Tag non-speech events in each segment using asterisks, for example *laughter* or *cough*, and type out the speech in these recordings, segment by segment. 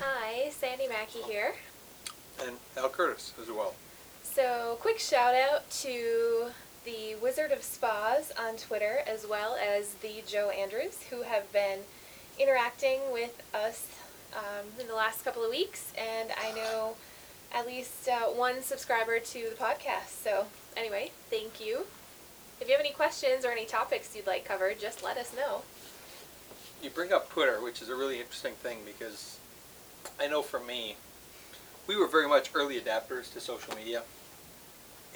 Hi, Sandy Mackey here. And Al Curtis as well. So, quick shout out to the Wizard of Spas on Twitter, as well as the Joe Andrews, who have been interacting with us um, in the last couple of weeks. And I know at least uh, one subscriber to the podcast. So, anyway, thank you. If you have any questions or any topics you'd like covered, just let us know. You bring up Twitter, which is a really interesting thing because I know for me, we were very much early adapters to social media.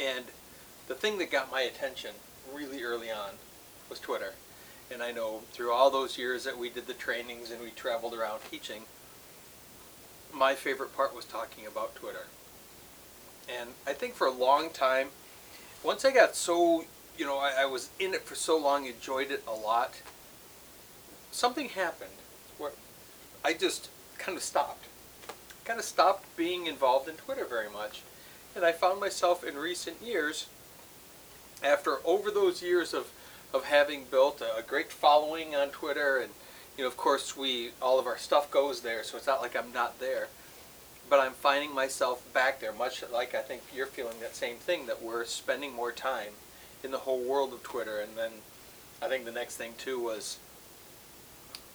And the thing that got my attention really early on was Twitter. And I know through all those years that we did the trainings and we traveled around teaching, my favorite part was talking about Twitter. And I think for a long time, once I got so, you know, I, I was in it for so long, enjoyed it a lot, something happened where I just kind of stopped. Kind of stopped being involved in Twitter very much. And I found myself in recent years, after over those years of, of having built a, a great following on Twitter, and you know, of course, we all of our stuff goes there, so it's not like I'm not there. But I'm finding myself back there, much like I think you're feeling that same thing, that we're spending more time in the whole world of Twitter. And then I think the next thing too was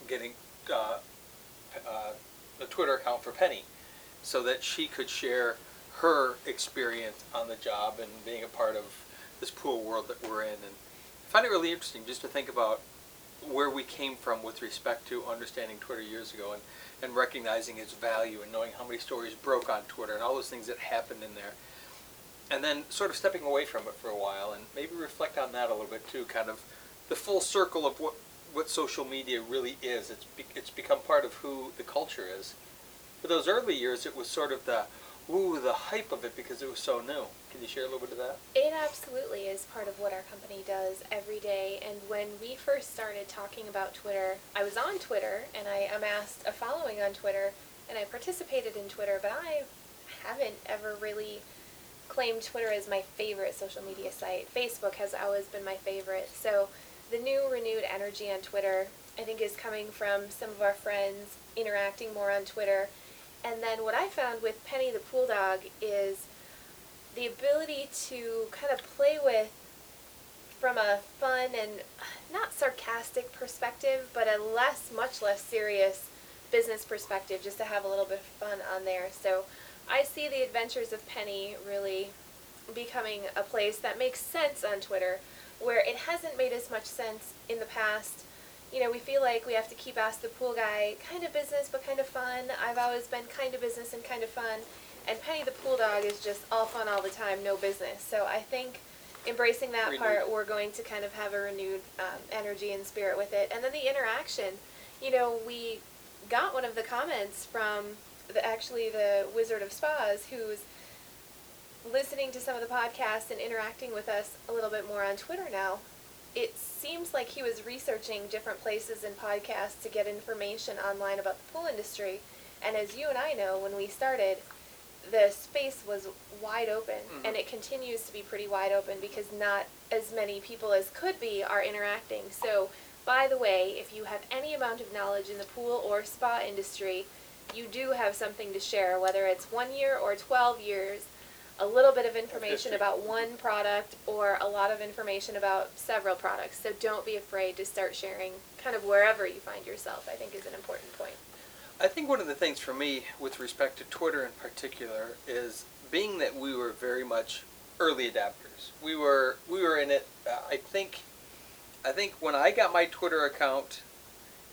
getting uh, uh, a Twitter account for Penny, so that she could share her experience on the job and being a part of this pool world that we're in. And I find it really interesting just to think about where we came from with respect to understanding Twitter years ago and, and recognizing its value and knowing how many stories broke on Twitter and all those things that happened in there. And then sort of stepping away from it for a while and maybe reflect on that a little bit too, kind of the full circle of what, what social media really is. It's, be, it's become part of who the culture is. For those early years, it was sort of the, ooh, the hype of it because it was so new. Can you share a little bit of that? It absolutely is part of what our company does every day. And when we first started talking about Twitter, I was on Twitter and I amassed a following on Twitter and I participated in Twitter, but I haven't ever really claimed Twitter as my favorite social media site. Facebook has always been my favorite. So the new renewed energy on Twitter, I think, is coming from some of our friends interacting more on Twitter and then what I found with Penny the Pool Dog is the ability to kind of play with from a fun and not sarcastic perspective, but a less, much less serious business perspective, just to have a little bit of fun on there. So I see the adventures of Penny really becoming a place that makes sense on Twitter, where it hasn't made as much sense in the past you know, we feel like we have to keep Ask the Pool Guy kind of business but kind of fun. I've always been kind of business and kind of fun. And Penny the Pool Dog is just all fun all the time, no business. So I think embracing that renewed. part, we're going to kind of have a renewed um, energy and spirit with it. And then the interaction. You know, we got one of the comments from the, actually the Wizard of Spas who's listening to some of the podcasts and interacting with us a little bit more on Twitter now it seems like he was researching different places and podcasts to get information online about the pool industry. And as you and I know, when we started, the space was wide open, mm-hmm. and it continues to be pretty wide open because not as many people as could be are interacting. So, by the way, if you have any amount of knowledge in the pool or spa industry, you do have something to share, whether it's one year or 12 years a little bit of information about one product or a lot of information about several products. So don't be afraid to start sharing kind of wherever you find yourself, I think is an important point. I think one of the things for me with respect to Twitter in particular is being that we were very much early adapters. We were we were in it uh, I think I think when I got my Twitter account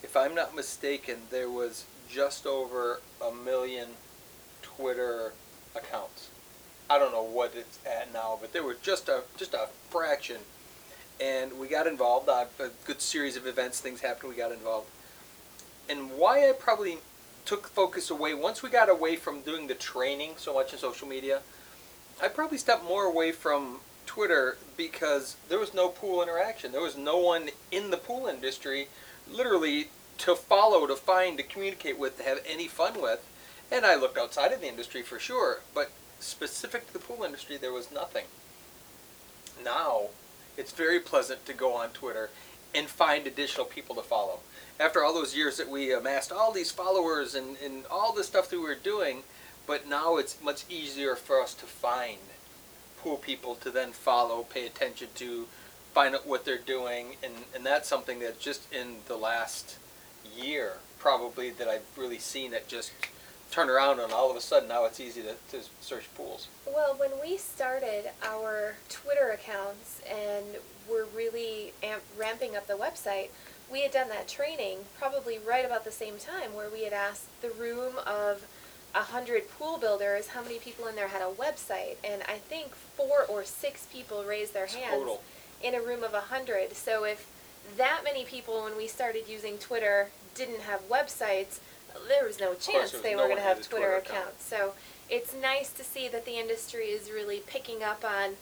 if I'm not mistaken there was just over a million Twitter accounts I don't know what it's at now, but there was just a just a fraction, and we got involved. Uh, a good series of events, things happened. We got involved, and why I probably took focus away once we got away from doing the training so much in social media. I probably stepped more away from Twitter because there was no pool interaction. There was no one in the pool industry, literally to follow, to find, to communicate with, to have any fun with. And I looked outside of the industry for sure, but specific to the pool industry, there was nothing. Now, it's very pleasant to go on Twitter and find additional people to follow. after all those years that we amassed all these followers and, and all the stuff that we were doing, but now it's much easier for us to find pool people to then follow, pay attention to, find out what they're doing, and, and that's something that just in the last year probably that I've really seen it just turn around and all of a sudden now it's easy to, to search pools. Well, when we started our Twitter accounts and were really amp- ramping up the website, we had done that training probably right about the same time where we had asked the room of a hundred pool builders how many people in there had a website, and I think four or six people raised their hands Total. in a room of a hundred. So if that many people, when we started using Twitter, didn't have websites, there was no chance there was they no were going to had have a Twitter, Twitter account. accounts. So it's nice to see that the industry is really picking up on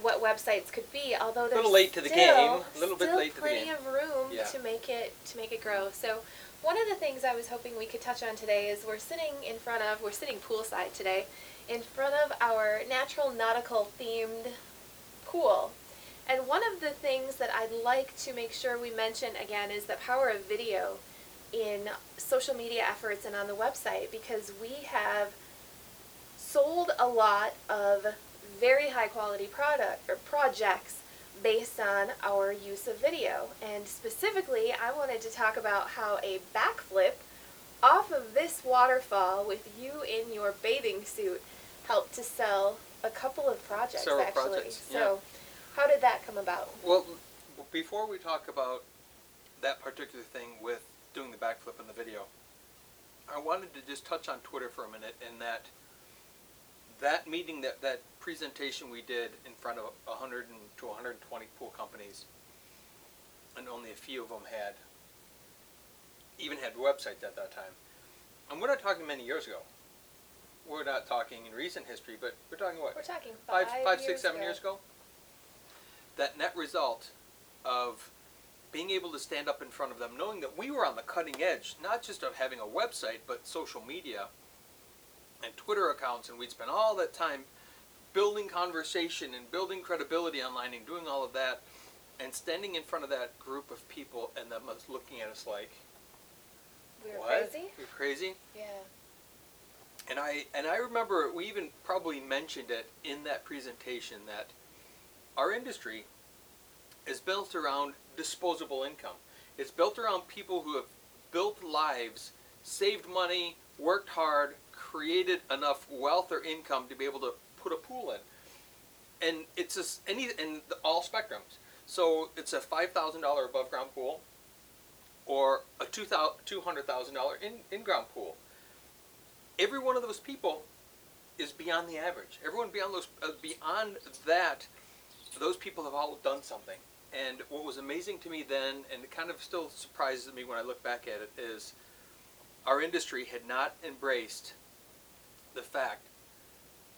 what websites could be. Although there's Little late to the still, game, a little bit still late to the plenty game. of room Yeah. to make it to make it grow. So one of the things I was hoping we could touch on today is we're sitting in front of we're sitting poolside today, in front of our natural nautical themed pool. And one of the things that I'd like to make sure we mention again is the power of video in social media efforts and on the website because we have sold a lot of very high quality product or projects based on our use of video. And specifically, I wanted to talk about how a backflip off of this waterfall with you in your bathing suit helped to sell a couple of projects Several actually. projects, yeah. So, how did that come about? Well, before we talk about that particular thing with doing the backflip in the video, I wanted to just touch on Twitter for a minute and that that meeting, that, that presentation we did in front of 100 and to 120 pool companies, and only a few of them had, even had websites at that time. And we're not talking many years ago. We're not talking in recent history, but we're talking what? We're talking five, five, five, years six, seven ago. years ago. That net result of being able to stand up in front of them, knowing that we were on the cutting edge, not just of having a website, but social media and Twitter accounts, and we'd spend all that time building conversation and building credibility online and doing all of that, and standing in front of that group of people and them looking at us like, We were "What? crazy. You're crazy." Yeah. And I and I remember we even probably mentioned it in that presentation that our industry is built around disposable income. It's built around people who have built lives, saved money, worked hard, created enough wealth or income to be able to put a pool in. And it's just any in all spectrums. So it's a five thousand dollar above ground pool, or a two hundred thousand dollar in in ground pool every one of those people is beyond the average. Everyone beyond those uh, beyond that, those people have all done something. And what was amazing to me then, and it kind of still surprises me when I look back at it, is our industry had not embraced the fact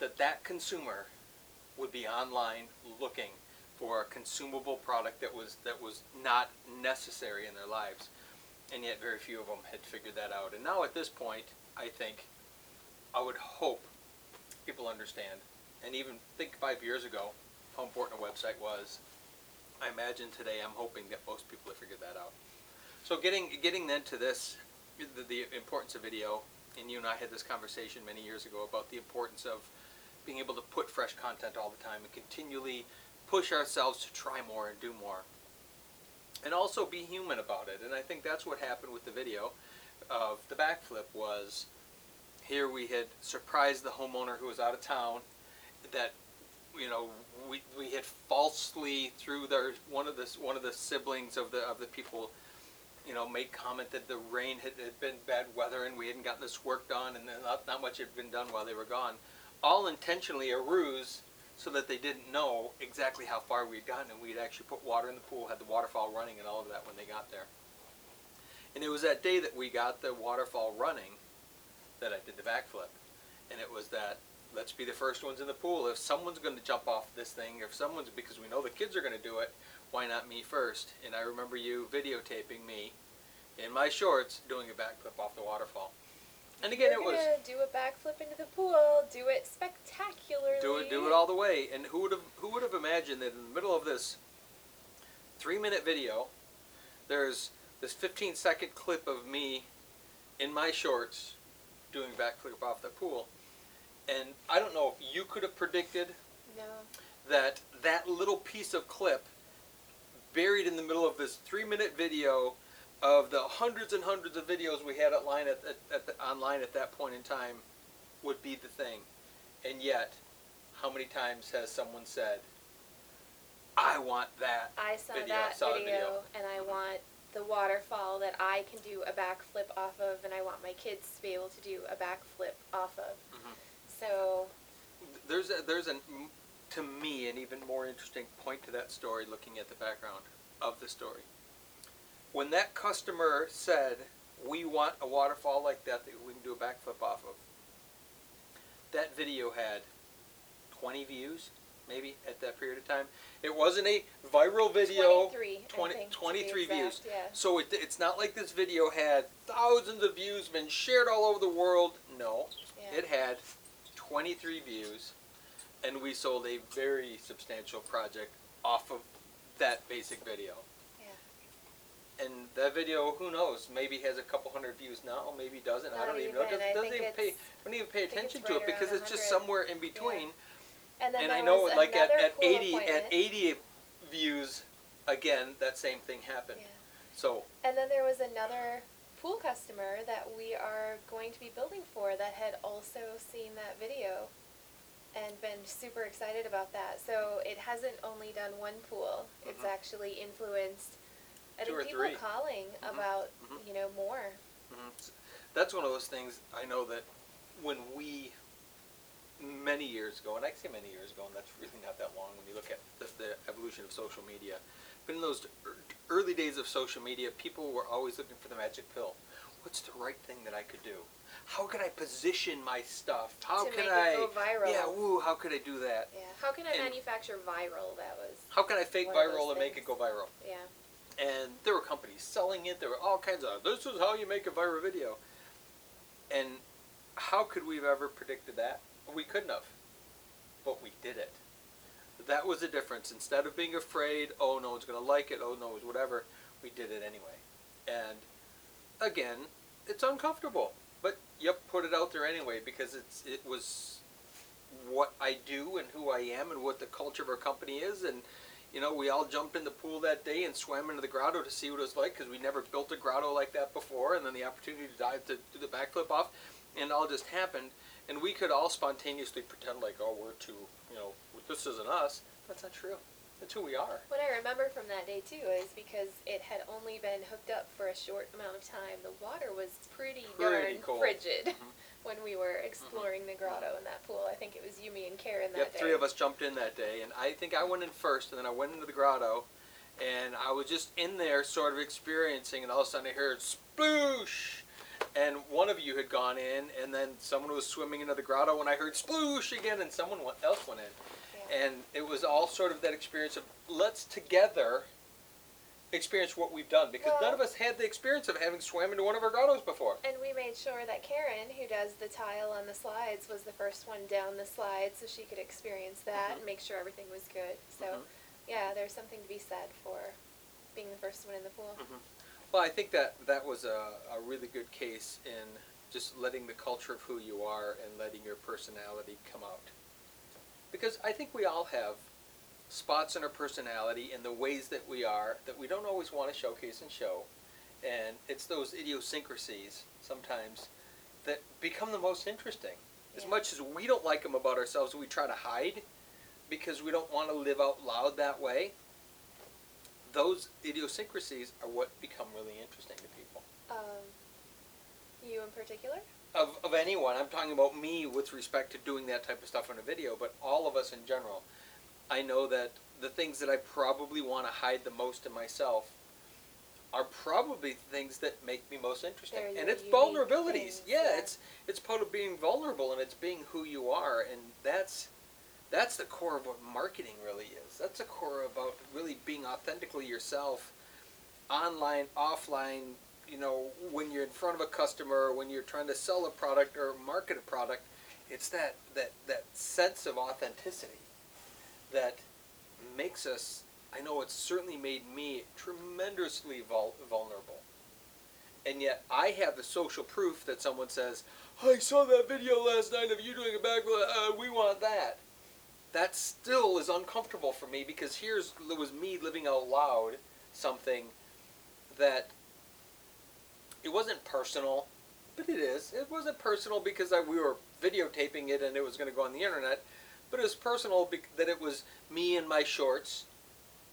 that that consumer would be online looking for a consumable product that was that was not necessary in their lives, and yet very few of them had figured that out. And now at this point, I think I would hope people understand, and even think five years ago how important a website was. I imagine today I'm hoping that most people have figured that out. So getting getting then to this, the, the importance of video, and you and I had this conversation many years ago about the importance of being able to put fresh content all the time and continually push ourselves to try more and do more. And also be human about it. And I think that's what happened with the video of the backflip was here we had surprised the homeowner who was out of town that you know we, we had falsely through their one of the one of the siblings of the of the people you know made comment that the rain had, had been bad weather and we hadn't gotten this work done and not, not much had been done while they were gone all intentionally a ruse so that they didn't know exactly how far we'd gotten and we'd actually put water in the pool had the waterfall running and all of that when they got there and it was that day that we got the waterfall running that I did the backflip. And it was that let's be the first ones in the pool. If someone's going to jump off this thing, if someone's because we know the kids are going to do it, why not me first? And I remember you videotaping me in my shorts doing a backflip off the waterfall. And again, You're it was do a backflip into the pool. Do it spectacularly. do it do it all the way. And who would have who would have imagined that in the middle of this three minute video, there's this 15 second clip of me in my shorts doing a backflip off the pool. And I don't know if you could have predicted No. that that little piece of clip buried in the middle of this three minute video of the hundreds and hundreds of videos we had online at, at, at the, online at that point in time would be the thing. And yet, how many times has someone said, I want that? I saw Video, I that saw the video, video. and I want the waterfall that I can do a backflip off of, and I want my kids to be able to do a backflip off of. Mhm. So, There's a, there's an to me an even more interesting point to that story looking at the background of the story. When that customer said, "We want a waterfall like that that we can do a backflip off of," that video had 20 views, maybe at that period of time. It wasn't a viral video. 23, I 20 think, to be 23 views. yeah. So it, it's not like this video had thousands of views, been shared all over the world. No, Yeah. it had 23 views, and we sold a very substantial project off of that basic video. Yeah. And that video, who knows? Maybe has a couple hundred views now, maybe doesn't. I don't even know. Doesn't, doesn't even pay. Don't even pay I think it's attention to it because it's just somewhere in between. and then And I know, like at, at pool 80 at 80 views, again, that same thing happened. Yeah. So And then there was another pool customer that we are going to be building for that had also seen that video and been super excited about that. So it hasn't only done one pool, it's Mhm. actually influenced I Two think people three. calling Mhm. about, Mhm. you know, more. Mhm. That's one of those things I know that when we, many years ago, and I say many years ago, and that's really not that long when you look at the, the evolution of social media, but in those early days of social media, people were always looking for the magic pill. What's the right thing that I could do? How could I position my stuff? How To can make it I? go viral. Yeah, woo! How could I do that? Yeah. How can I And- manufacture viral? That was How can I fake One of those viral and make it go viral? yeah. and there were companies selling it. There were all kinds of this is how you make a viral video. And how could we have ever predicted that? We couldn't have, but we did it. That was the difference. Instead of being afraid, oh no one's going to like it, oh no it's whatever, we did it anyway. And again, it's uncomfortable, but yep, put it out there anyway because it's it was what I do and who I am and what the culture of our company is and you know, we all jumped in the pool that day and swam into the grotto to see what it was like because we never built a grotto like that before. And then the opportunity to dive to do the backflip off, and all just happened. And we could all spontaneously pretend like, oh, we're too, you know, this isn't us. That's not true. That's who we are. What I remember from that day too is because it had only been hooked up for a short amount of time, the water was pretty, Pretty darn cold. frigid Mhm. *laughs* when we were exploring the grotto in that pool. I think it was Yumi and Karen that Yep, day. three of us jumped in that day, and I think I went in first, and then I went into the grotto, and I was just in there, sort of experiencing, and all of a sudden I heard sploosh, and one of you had gone in, and then someone was swimming into the grotto, and I heard sploosh again, and someone else went in, Yeah. and it was all sort of that experience of let's together experience what we've done, because none of us had the experience of having swam into one of our grottos before. And we made sure that Karen, who does the tile on the slides, was the first one down the slide so she could experience that Mhm. and make sure everything was good. So, Mhm. yeah, there's something to be said for being the first one in the pool. Mhm. Well, I think that that was a, a really good case in just letting the culture of who you are and letting your personality come out. Because I think we all have spots in our personality and the ways that we are that we don't always want to showcase and show. And it's those idiosyncrasies sometimes that become the most interesting. As much as we don't like them about ourselves, we try to hide because we don't want to live out loud that way those idiosyncrasies are what become really interesting to people. Um, you in particular? Of, of anyone, I'm talking about me with respect to doing that type of stuff on a video, but all of us in general. I know that the things that I probably want to hide the most in myself are probably things that make me most interesting. They're and it's vulnerabilities. things, yeah, yeah. it's it's part of being vulnerable and it's being who you are and that's that's the core of what marketing really is. That's the core about really being authentically yourself online, offline, you know, when you're in front of a customer, when you're trying to sell a product or market a product, it's that that that sense of authenticity that makes us I know it's certainly made me tremendously vul- vulnerable and yet I have the social proof that someone says, "I saw that video last night of you doing a backflip. Uh, we want that." That still is uncomfortable for me because here's it was me living out loud something that it wasn't personal, but it is. It wasn't personal because I, we were videotaping it and it was going to go on the internet, but it was personal bec- that it was me in my shorts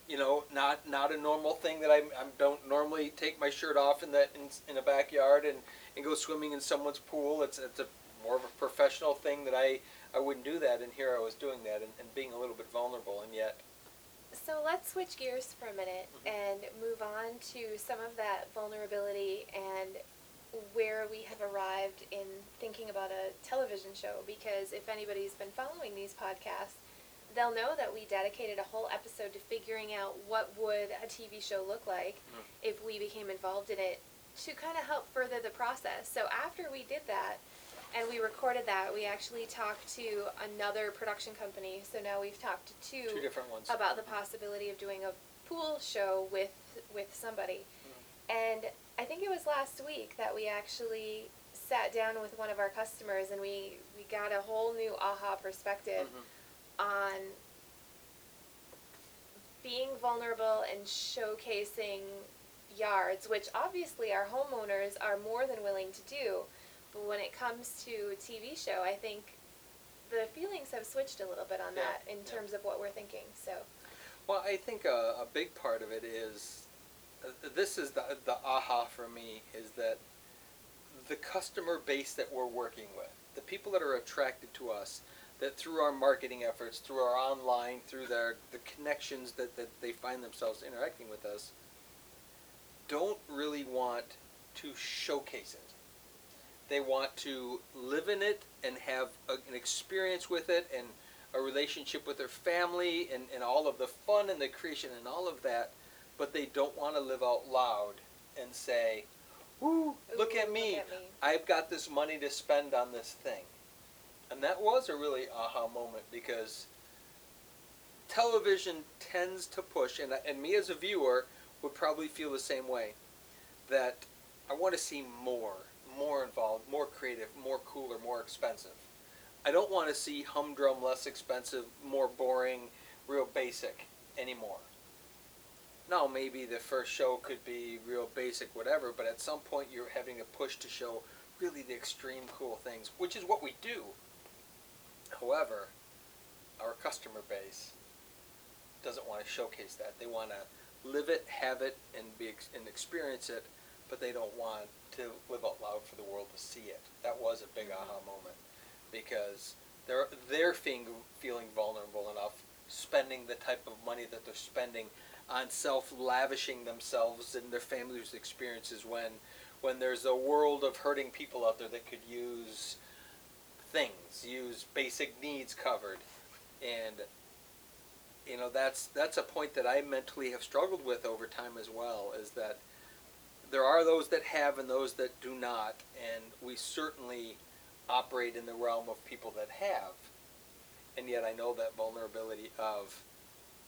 you know, not not a normal thing that I, I don't normally take my shirt off in that in, in a backyard and, and go swimming in someone's pool. It's it's a more of a professional thing that I I wouldn't do that, and here I was doing that and, and being a little bit vulnerable, and yet. So let's switch gears for a minute Mhm. and move on to some of that vulnerability and where we have arrived in thinking about a television show. Because if anybody's been following these podcasts, they'll know that we dedicated a whole episode to figuring out what would a TV show look like Mm. if we became involved in it to kind of help further the process. So after we did that and we recorded that, we actually talked to another production company. So now we've talked to two, Two different ones. about the possibility of doing a pool show with with somebody. And I think it was last week that we actually sat down with one of our customers and we, we got a whole new aha perspective Mhm. on being vulnerable and showcasing yards, which obviously our homeowners are more than willing to do. But when it comes to a TV show, I think the feelings have switched a little bit on Yeah, that in yeah. terms of what we're thinking. So, Well, I think a, a big part of it is uh, this is the the aha for me is that the customer base that we're working with, the people that are attracted to us, that through our marketing efforts, through our online, through their the connections that, that they find themselves interacting with us, don't really want to showcase it. They want to live in it and have a, an experience with it and a relationship with their family and, and all of the fun and the creation and all of that, but they don't want to live out loud and say, Woo, look Ooh, at me. look at me." I've got this money to spend on this thing. And that was a really aha moment because television tends to push, and, and me as a viewer would probably feel the same way, that I want to see more, more involved, more creative, more cooler, more expensive. I don't want to see humdrum, less expensive, more boring, real basic anymore. Now, maybe the first show could be real basic, whatever, but at some point you're having to push to show really the extreme cool things, which is what we do. However, our customer base doesn't want to showcase that. They want to live it, have it, and be and experience it, but they don't want to live out loud for the world to see it. That was a big mm-hmm. aha moment because they're they're feeling feeling vulnerable enough, spending the type of money that they're spending on self lavishing themselves and their families' experiences when when there's a world of hurting people out there that could use things, use basic needs covered, and you know that's that's a point that I mentally have struggled with over time as well. Is that there are those that have and those that do not, and we certainly operate in the realm of people that have, and yet I know that vulnerability of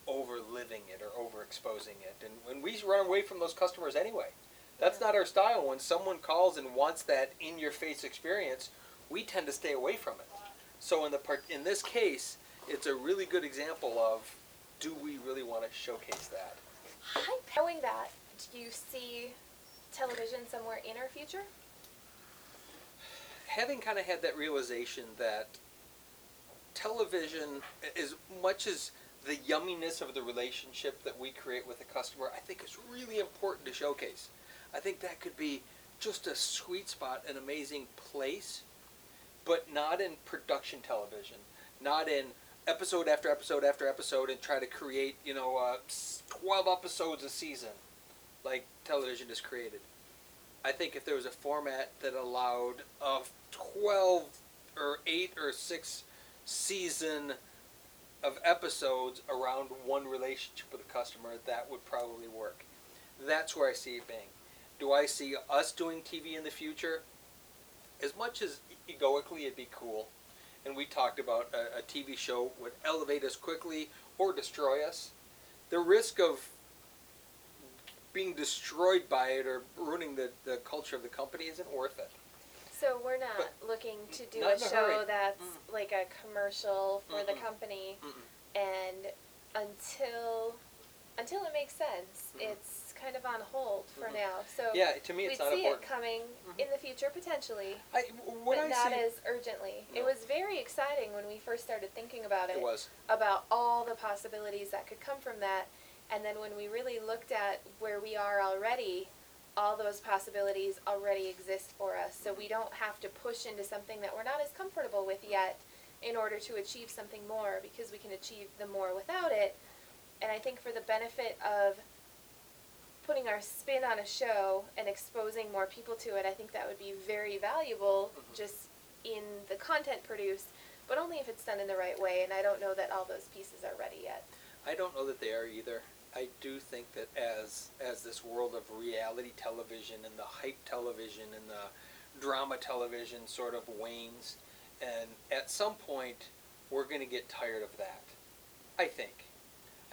overliving it or overexposing it, and when we run away from those customers anyway. That's not our style. When someone calls and wants that in-your-face experience, we tend to stay away from it. So in the part, in this case, it's a really good example of do we really want to showcase that? knowing that, do you see television somewhere in our future? Having kind of had that realization that television, as much as the yumminess of the relationship that we create with the customer, I think is really important to showcase. I think that could be just a sweet spot, an amazing place, but not in production television, not in episode after episode after episode and try to create, you know, uh, 12 episodes a season like television is created. I think if there was a format that allowed a 12 or 8 or 6 season of episodes around one relationship with a customer, that would probably work. That's where I see it being. Do I see us doing TV in the future? As much as egoically it'd be cool, and we talked about a, a TV show would elevate us quickly or destroy us, the risk of being destroyed by it or ruining the, the culture of the company isn't worth it. So we're not But looking to do a a show hurry. that's Mm. like a commercial for the Mm-mm. company, Mm-mm. and until until it makes sense, Mhm. it's kind of on hold for Mhm. now. So Yeah, to me, it's we'd see important. it coming Mhm. in the future potentially, I, but I not see, as urgently. It was very exciting when we first started thinking about it. it was. about all the possibilities that could come from that. And then when we really looked at where we are already, all those possibilities already exist for us. So we don't have to push into something that we're not as comfortable with yet in order to achieve something more because we can achieve the more without it. And I think for the benefit of putting our spin on a show and exposing more people to it, I think that would be very valuable just in the content produced, but only if it's done in the right way. And I don't know that all those pieces are ready yet. I don't know that they are either. I do think that as as this world of reality television and the hype television and the drama television sort of wanes, and at some point we're going to get tired of that. I think.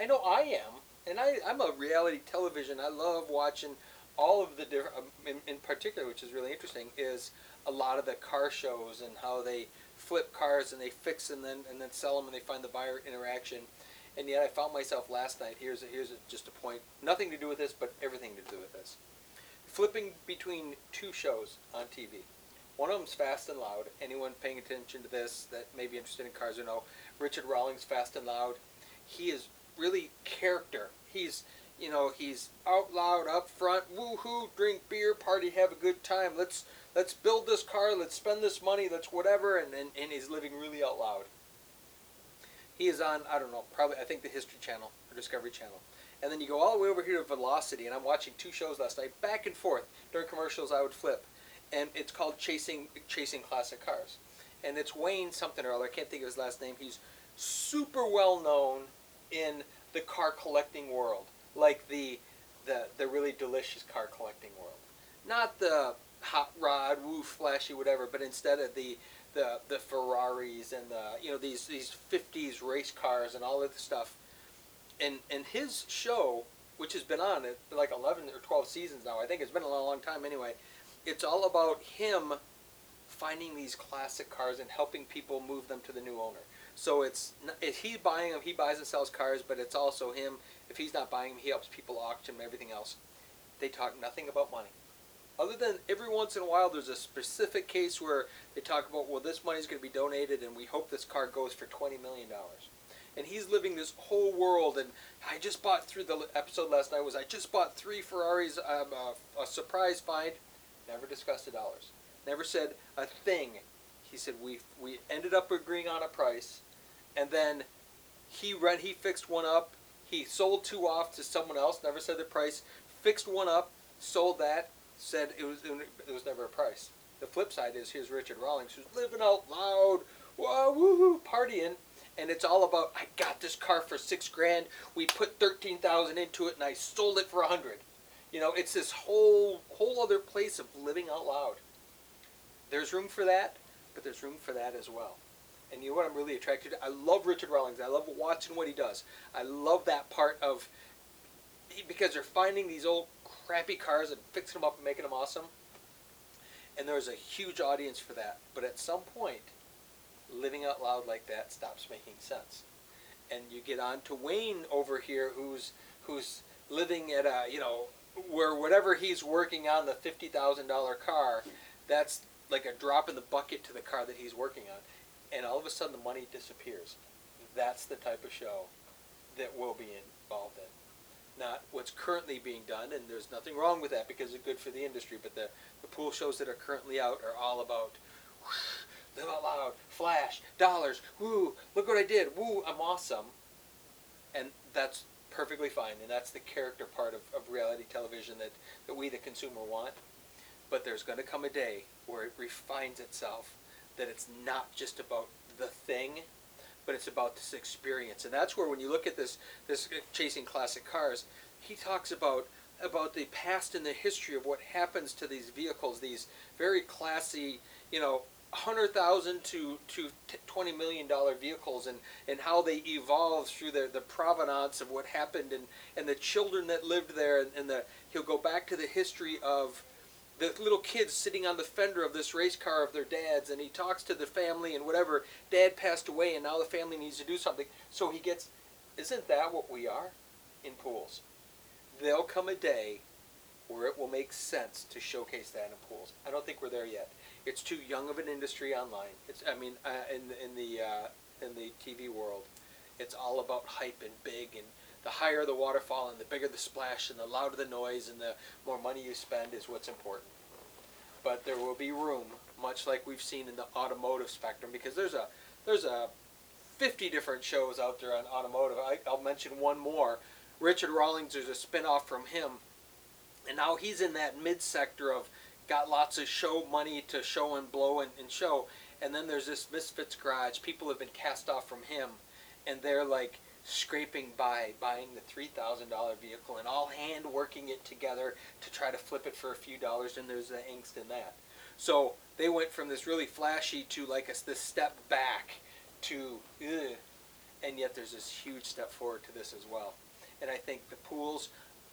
I know I am, and I I'm a reality television. I love watching all of the different. um, In, in particular, which is really interesting, is a lot of the car shows and how they flip cars and they fix them and then and then sell them and they find the buyer interaction and yet I found myself last night. Here's a, here's a, just a point, nothing to do with this, but everything to do with this. Flipping between two shows on TV. One of them's Fast and Loud. Anyone paying attention to this that may be interested in cars or know, Richard Rawlings, Fast and Loud. He is really character. He's you know he's out loud, up front, woohoo, drink beer, party, have a good time. Let's let's build this car, let's spend this money, let's whatever, and and, and he's living really out loud. He is on, I don't know, probably, I think the History Channel or Discovery Channel. And then you go all the way over here to Velocity, and I'm watching two shows last night, back and forth. During commercials, I would flip. And it's called Chasing Chasing Classic Cars. And it's Wayne something or other, I can't think of his last name. He's super well known in the car collecting world. Like the, the, the really delicious car collecting world. Not the hot rod, woo, flashy, whatever, but instead of the the the Ferraris and the you know these these 50s race cars and all of the stuff. And and his show, which has been on it like 11 or 12 seasons now, I think it's been a long, long time anyway. It's all about him finding these classic cars and helping people move them to the new owner. So it's if he's buying them, he buys and sells cars, but it's also him. If he's not buying them, he helps people auction everything else. They talk nothing about money. Other than every once in a while, there's a specific case where they talk about, well, this money is going to be donated, and we hope this car goes for twenty million dollars. And he's living this whole world. And I just bought through the episode last night was I just bought three Ferraris, um, uh, a surprise find. Never discussed the dollars. Never said a thing. He said we we ended up agreeing on a price, and then he rent he fixed one up. He sold two off to someone else. Never said the price. Fixed one up, sold that. Said it was it was never a price. The flip side is here's Richard Rawlings who's living out loud, wow, woohoo, partying, and it's all about I got this car for six grand. We put thirteen thousand into it, and I sold it for a hundred. You know, it's this whole whole other place of living out loud. There's room for that, but there's room for that as well. And you know what I'm really attracted to? I love Richard Rawlings. I love watching what he does. I love that part of because they're finding these old crappy cars and fixing them up and making them awesome. And there's a huge audience for that. But at some point, living out loud like that stops making sense. And you get on to Wayne over here, who's who's living at a you know where whatever he's working on the fifty thousand dollar car, that's like a drop in the bucket to the car that he's working on, and all of a sudden the money disappears. That's the type of show that we'll be involved in not what's currently being done, and there's nothing wrong with that because it's good for the industry. But the, the pool shows that are currently out are all about whoosh, live out loud, flash, dollars, woo, look what I did, woo, I'm awesome. And that's perfectly fine, and that's the character part of, of reality television that, that we, the consumer, want. But there's going to come a day where it refines itself, that it's not just about the thing, but it's about this experience. And that's where when you look at this this uh, chasing classic cars, he talks about about the past and the history of what happens to these vehicles, these very classy, you know, hundred thousand to to twenty million dollar vehicles and and how they evolved through the the provenance of what happened and and the children that lived there and, and the he'll go back to the history of the little kids sitting on the fender of this race car of their dads and he talks to the family and whatever. Dad passed away and now the family needs to do something. So he gets isn't that what we are? in pools. There'll come a day where it will make sense to showcase that in pools. I don't think we're there yet. It's too young of an industry online. It's i mean uh, in, in the uh, in the tv world it's all about hype and big and the higher the waterfall and the bigger the splash and the louder the noise and the more money you spend is what's important. But there will be room, much like we've seen in the automotive spectrum, because there's a there's a 50 different shows out there on automotive. I, I'll mention one more. Richard Rawlings, there's a spin-off from him, and now he's in that mid sector of got lots of show money to show and blow and, and show. And then there's this Misfits Garage. People have been cast off from him, and they're like scraping by buying the $3,000 vehicle and all hand working it together to try to flip it for a few dollars and there's the angst in that. So they went from this really flashy to like a, this step back to ugh, and yet there's this huge step forward to this as well. And I think the pools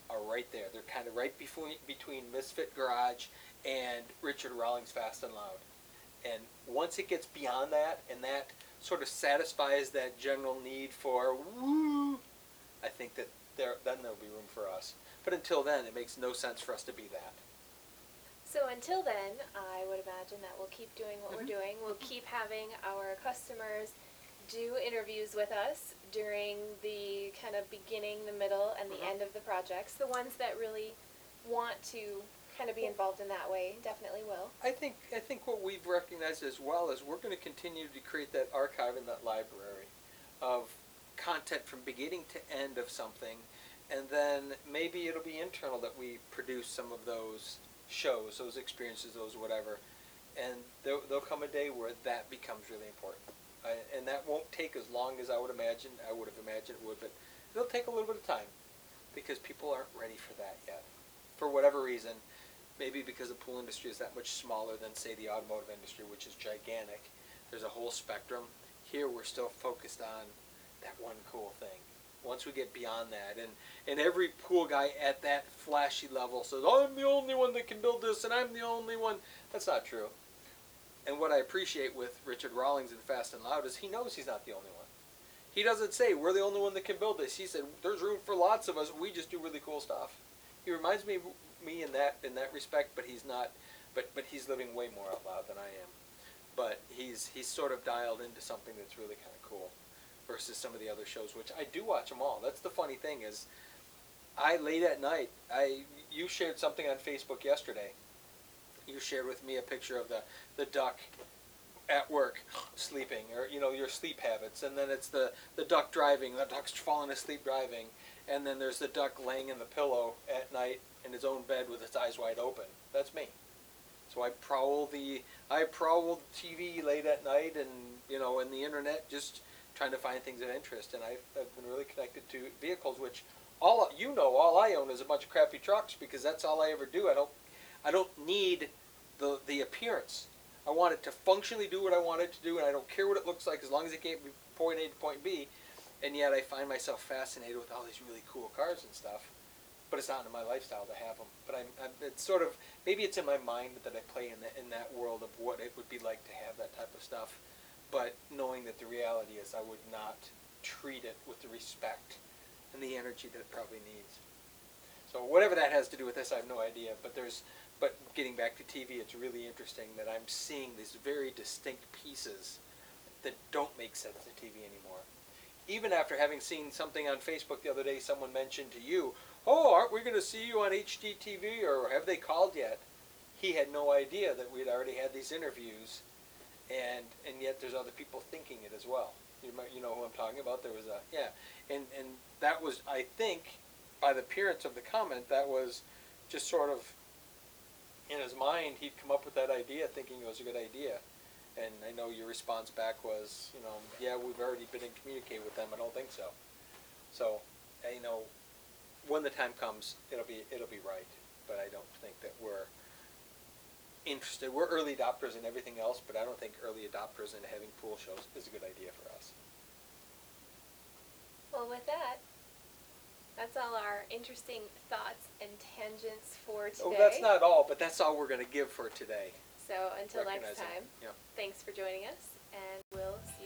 are right there. They're kind of right before, between Misfit Garage and Richard Rawlings Fast and Loud. And once it gets beyond that and that sort of satisfies that general need for woo, I think that there then there'll be room for us. But until then, it makes no sense for us to be that. So until then, I would imagine that we'll keep doing what Mhm. we're doing. We'll keep having our customers do interviews with us during the kind of beginning, the middle, and the Mhm. end of the projects. The ones that really want to kind of be involved in that way definitely will. I think I think what we've recognized as well is we're going to continue to create that archive and that library of content from beginning to end of something, and then maybe it'll be internal that we produce some of those shows, those experiences, those whatever, and there'll, there'll come a day where that becomes really important, and that won't take as long as I would imagine. I would have imagined it would, but it'll take a little bit of time because people aren't ready for that yet, for whatever reason maybe because the pool industry is that much smaller than say the automotive industry which is gigantic there's a whole spectrum. Here we're still focused on that one cool thing. Once we get beyond that and and every pool guy at that flashy level says i'm the only one that can build this and i'm the only one. That's not true. And what i appreciate with richard rawlings in fast and loud is he knows he's not the only one. He doesn't say we're the only one that can build this. He said there's room for lots of us. We just do really cool stuff. He reminds me me in that in that respect, but he's not. But but he's living way more out loud than I am. But he's he's sort of dialed into something that's really kind of cool, versus some of the other shows, which I do watch them all. That's the funny thing is, I late at night. I you shared something on Facebook yesterday. You shared with me a picture of the the duck at work sleeping or you know your sleep habits and then it's the the duck driving the duck's falling asleep driving and then there's the duck laying in the pillow at night in his own bed with its eyes wide open. That's me. So i prowl the i prowl the tv late at night and you know and the internet just trying to find things of interest. And i've, I've been really connected to vehicles which all you know all i own is a bunch of crappy trucks because that's all i ever do. I don't i don't need the the appearance. I want it to functionally do what I want it to do, and I don't care what it looks like as long as it gets me point A to point B. And yet I find myself fascinated with all these really cool cars and stuff. But it's not in my lifestyle to have them. But I'm, I'm it's sort of maybe it's in my mind that I play in the, in that world of what it would be like to have that type of stuff. But knowing that the reality is, I would not treat it with the respect and the energy that it probably needs. So whatever that has to do with this, I have no idea. But there's but getting back to TV, it's really interesting that I'm seeing these very distinct pieces that don't make sense to TV anymore. Even after having seen something on Facebook the other day, someone mentioned to you, "Oh, aren't we going to see you on HGTV, or have they called yet?" He had no idea that we'd already had these interviews, and and yet there's other people thinking it as well. You might, you know who I'm talking about. There was a yeah, and and that was I think by the appearance of the comment that was just sort of in his mind, he'd come up with that idea thinking it was a good idea. And I know your response back was, you know, yeah, we've already been in communicate with them. I don't think so. So, you know, when the time comes, it'll be it'll be right. But I don't think that we're interested. We're early adopters in everything else, but I don't think early adopters in having pool shows is a good idea for us. Well, with that, that's all our interesting thoughts and tangents for today. Oh, that's not all, but that's all we're going to give for today. So until next time, Yeah. thanks for joining us, and we'll see you.